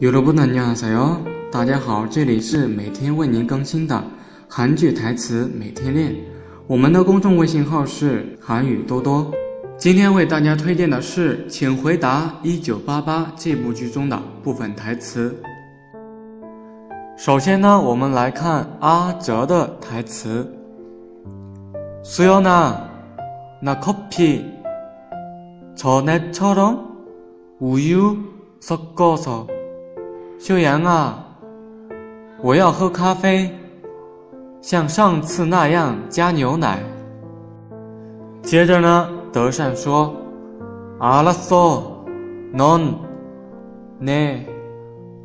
여러분안녕하세요，大家好，这里是每天为您更新的韩剧台词每天练。我们的公众微信号是韩语多多。今天为大家推荐的是《请回答一九八八》这部剧中的部分台词。首先呢，我们来看阿哲的台词：“수연아나커피전에처럼우유섞어서。” 秀妍啊，我要喝咖啡，像上次那样加牛奶。接着呢，德善说：“阿拉索，넌내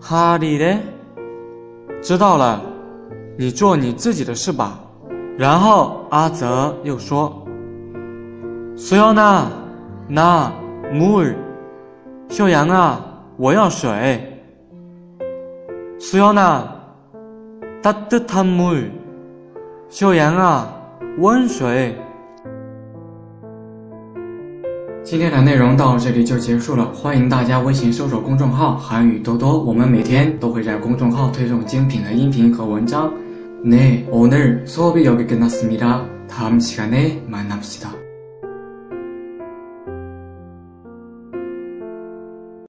哈리 래？ 知道了，你做你自己的事吧。”然后阿泽又说：“苏瑶娜，那木儿，秀妍啊，我要水。” 수연아, 따뜻한 물. 秀阳啊,温水.今天的内容到这里就结束了，欢迎大家微信搜索公众号“韩语多多”，我们每天都会在公众号推送精品的音频和文章。네오늘수업이여기끝났습니다다음시간에만납시다